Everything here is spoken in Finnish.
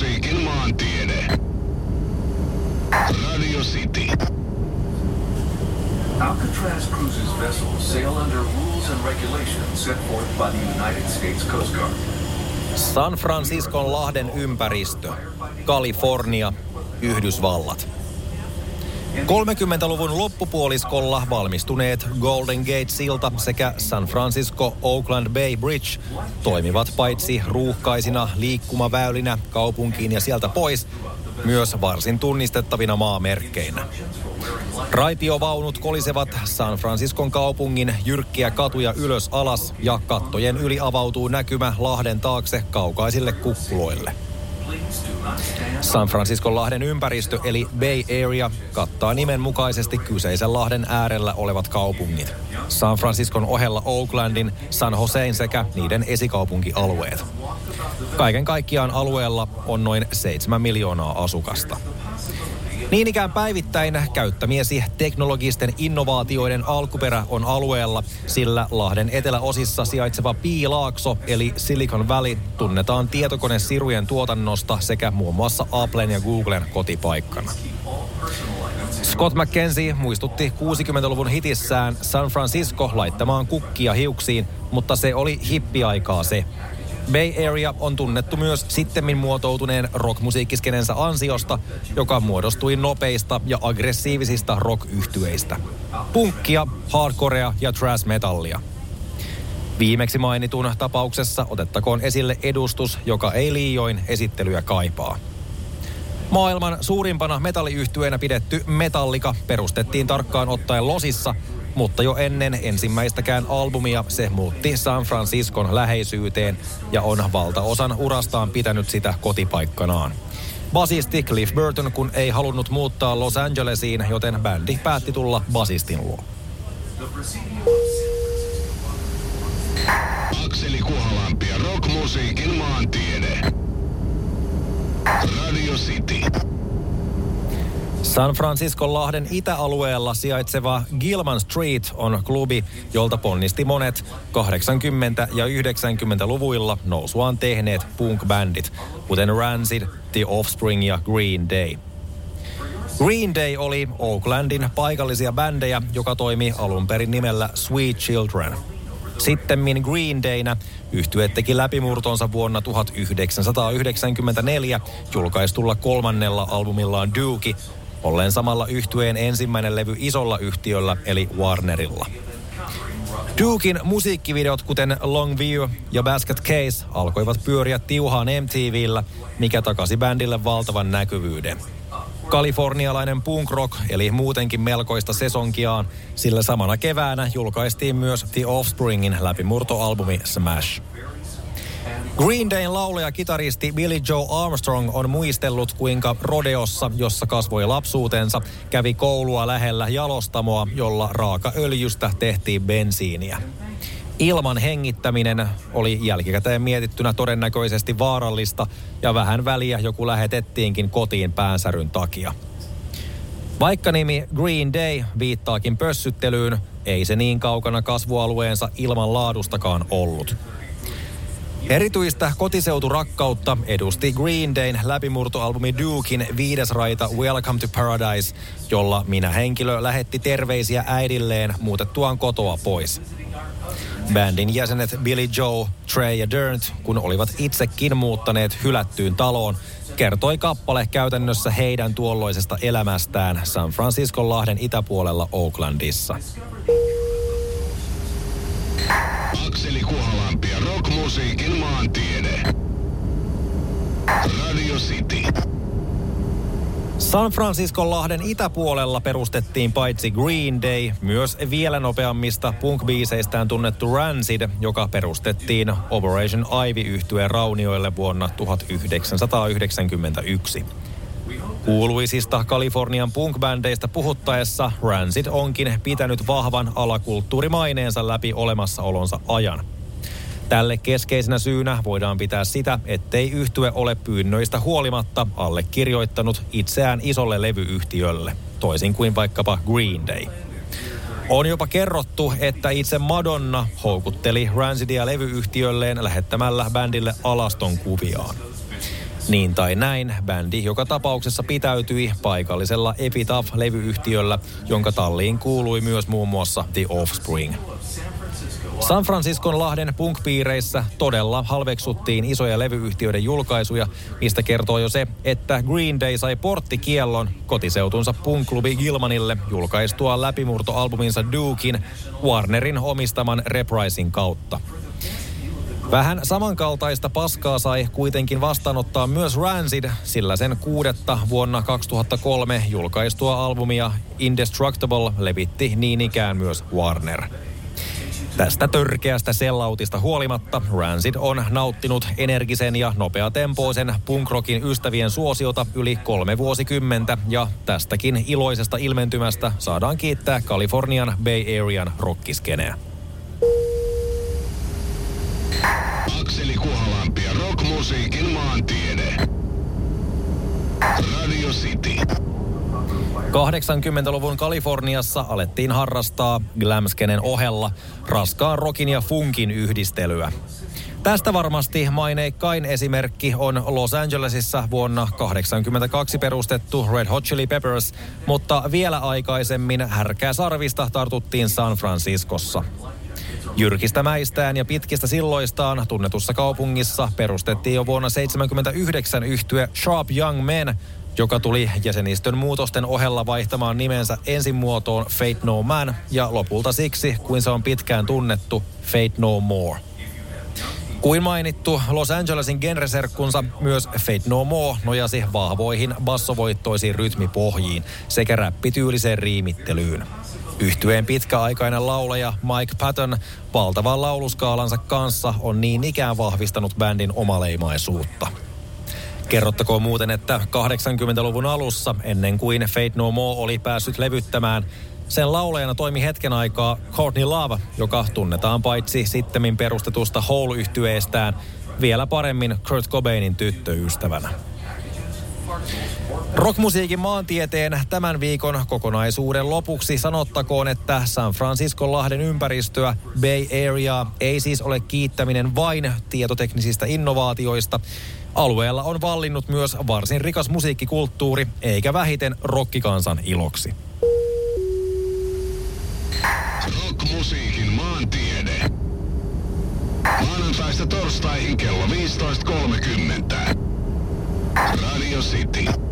Rockmusiikin maantiede. Radio City. Alcatraz Cruises vessels sail under rules and regulations set forth by the United States Coast Guard. San Franciscon lahden ympäristö, Kalifornia, Yhdysvallat. 30-luvun loppupuoliskolla valmistuneet Golden Gate-silta sekä San Francisco Oakland Bay Bridge toimivat paitsi ruuhkaisina liikkumaväylinä kaupunkiin ja sieltä pois, myös varsin tunnistettavina maamerkkeinä. Raitiovaunut kolisevat San Franciscon kaupungin jyrkkiä katuja ylös alas ja kattojen yli avautuu näkymä Lahden taakse kaukaisille kukkuloille. San Franciscon lahden ympäristö eli Bay Area kattaa nimenmukaisesti kyseisen lahden äärellä olevat kaupungit. San Franciscon ohella Oaklandin, San Josein sekä niiden esikaupunkialueet. Kaiken kaikkiaan alueella on noin 7 miljoonaa asukasta. Niin ikään päivittäin käyttämiesi teknologisten innovaatioiden alkuperä on alueella, sillä Lahden eteläosissa sijaitseva Piilaakso eli Silicon Valley tunnetaan tietokonesirujen tuotannosta sekä muun muassa Applen ja Googlen kotipaikkana. Scott McKenzie muistutti 60-luvun hitissään San Francisco laittamaan kukkia hiuksiin, mutta se oli hippiaikaa se. Bay Area on tunnettu myös sittemmin muotoutuneen rockmusiikkiskenensä ansiosta, joka muodostui nopeista ja aggressiivisista rock-yhtyeistä. Punkkia, hardcorea ja thrash metallia. Viimeksi mainitun tapauksessa otettakoon esille edustus, joka ei liioin esittelyä kaipaa. Maailman suurimpana metalliyhtyeenä pidetty Metallica perustettiin tarkkaan ottaen Losissa – mutta jo ennen ensimmäistäkään albumia se muutti San Franciscon läheisyyteen ja on valtaosan urastaan pitänyt sitä kotipaikkanaan. Basisti Cliff Burton kun ei halunnut muuttaa Los Angelesiin, joten bändi päätti tulla basistin luo. Akseli San Franciscon lahden itäalueella sijaitseva Gilman Street on klubi, jolta ponnisti monet 80- ja 90-luvuilla nousuaan tehneet punk-bändit, kuten Rancid, The Offspring ja Green Day. Green Day oli Oaklandin paikallisia bändejä, joka toimi alun perin nimellä Sweet Children. Sittemmin Green Daynä yhtye teki läpimurtonsa vuonna 1994 julkaistulla kolmannella albumillaan Dookie, ollen samalla yhtyeen ensimmäinen levy isolla yhtiöllä eli Warnerilla. Dukein musiikkivideot, kuten Long View ja Basket Case, alkoivat pyöriä tiuhaan MTVllä, mikä takasi bändille valtavan näkyvyyden. Kalifornialainen punk rock eli muutenkin melkoista sesonkiaan, sillä samana keväänä julkaistiin myös The Offspringin läpimurtoalbumi Smash. Green Dayn laulaja kitaristi Billy Joe Armstrong on muistellut, kuinka Rodeossa, jossa kasvoi lapsuutensa, kävi koulua lähellä jalostamoa, jolla raakaöljystä tehtiin bensiiniä. Ilman hengittäminen oli jälkikäteen mietittynä todennäköisesti vaarallista ja vähän väliä joku lähetettiinkin kotiin päänsäryn takia. Vaikka nimi Green Day viittaakin pössyttelyyn, ei se niin kaukana kasvualueensa ilman laadustakaan ollut. Erityistä kotiseuturakkautta edusti Green Dayn läpimurtoalbumi Dukein viides raita Welcome to Paradise, jolla minä henkilö lähetti terveisiä äidilleen muutettuaan kotoa pois. Bändin jäsenet Billy Joe, Trey ja Dirnt, kun olivat itsekin muuttaneet hylättyyn taloon, kertoi kappale käytännössä heidän tuolloisesta elämästään San Franciscon lahden itäpuolella Oaklandissa. Ja rockmusiikin maantiede. Radio City. San Franciscon lahden itäpuolella perustettiin paitsi Green Day, myös vielä nopeammista punk-biiseistään tunnettu Rancid, joka perustettiin Operation ivy yhtyeen raunioille vuonna 1991. Kuuluisista Kalifornian punk-bändeistä puhuttaessa Rancid onkin pitänyt vahvan alakulttuurimaineensa läpi olemassaolonsa ajan. Tälle keskeisenä syynä voidaan pitää sitä, ettei yhtye ole pyynnöistä huolimatta allekirjoittanut itseään isolle levyyhtiölle, toisin kuin vaikkapa Green Day. On jopa kerrottu, että itse Madonna houkutteli Rancidia levyyhtiölleen lähettämällä bändille alaston kuviaan. Niin tai näin, bändi joka tapauksessa pitäytyi paikallisella Epitaph-levyyhtiöllä, jonka talliin kuului myös muun muassa The Offspring. San Franciscon Lahden punk-piireissä todella halveksuttiin isoja levyyhtiöiden julkaisuja, mistä kertoo jo se, että Green Day sai porttikiellon kotiseutunsa punk-klubi Gilmanille julkaistua läpimurtoalbuminsa Dukein Warnerin omistaman Reprising kautta. Vähän samankaltaista paskaa sai kuitenkin vastaanottaa myös Rancid, sillä sen kuudetta vuonna 2003 julkaistua albumia Indestructible levitti niin ikään myös Warner. Tästä törkeästä sellautista huolimatta Rancid on nauttinut energisen ja nopeatempoisen punkrockin ystävien suosiota yli kolme vuosikymmentä ja tästäkin iloisesta ilmentymästä saadaan kiittää Kalifornian Bay Arean rockiskeneä. Akseli Kuhalampi ja rockmusiikin 80-luvun Kaliforniassa alettiin harrastaa glamskenen ohella raskaan rokin ja funkin yhdistelyä. Tästä varmasti maineikkain esimerkki on Los Angelesissa vuonna 1982 perustettu Red Hot Chili Peppers, mutta vielä aikaisemmin härkää sarvista tartuttiin San Franciscossa. Jyrkistä mäistään ja pitkistä silloistaan tunnetussa kaupungissa perustettiin jo vuonna 1979 yhtye Sharp Young Men, joka tuli jäsenistön muutosten ohella vaihtamaan nimensä ensin muotoon Fate No Man ja lopulta siksi, kuin se on pitkään tunnettu, Fate No More. Kuin mainittu, Los Angelesin genreserkkunsa myös Fate No More nojasi vahvoihin bassovoittoisiin rytmipohjiin sekä räppityyliseen riimittelyyn. Yhtyeen pitkäaikainen laulaja Mike Patton valtavan lauluskaalansa kanssa on niin ikään vahvistanut bändin omaleimaisuutta. Kerrottakoon muuten, että 80-luvun alussa, ennen kuin Fate No More oli päässyt levyttämään, sen laulajana toimi hetken aikaa Courtney Love, joka tunnetaan paitsi sittemmin perustetusta Hole-yhtyeestään, vielä paremmin Kurt Cobainin tyttöystävänä. Rockmusiikin maantieteen tämän viikon kokonaisuuden lopuksi sanottakoon, että San Franciscon lahden ympäristöä, Bay Area, ei siis ole kiittäminen vain tietoteknisistä innovaatioista. Alueella on vallinnut myös varsin rikas musiikkikulttuuri, eikä vähiten rokkikansan iloksi. Rockmusiikin maantiede. Maanantaista torstaihin kello 15.30. Radio City.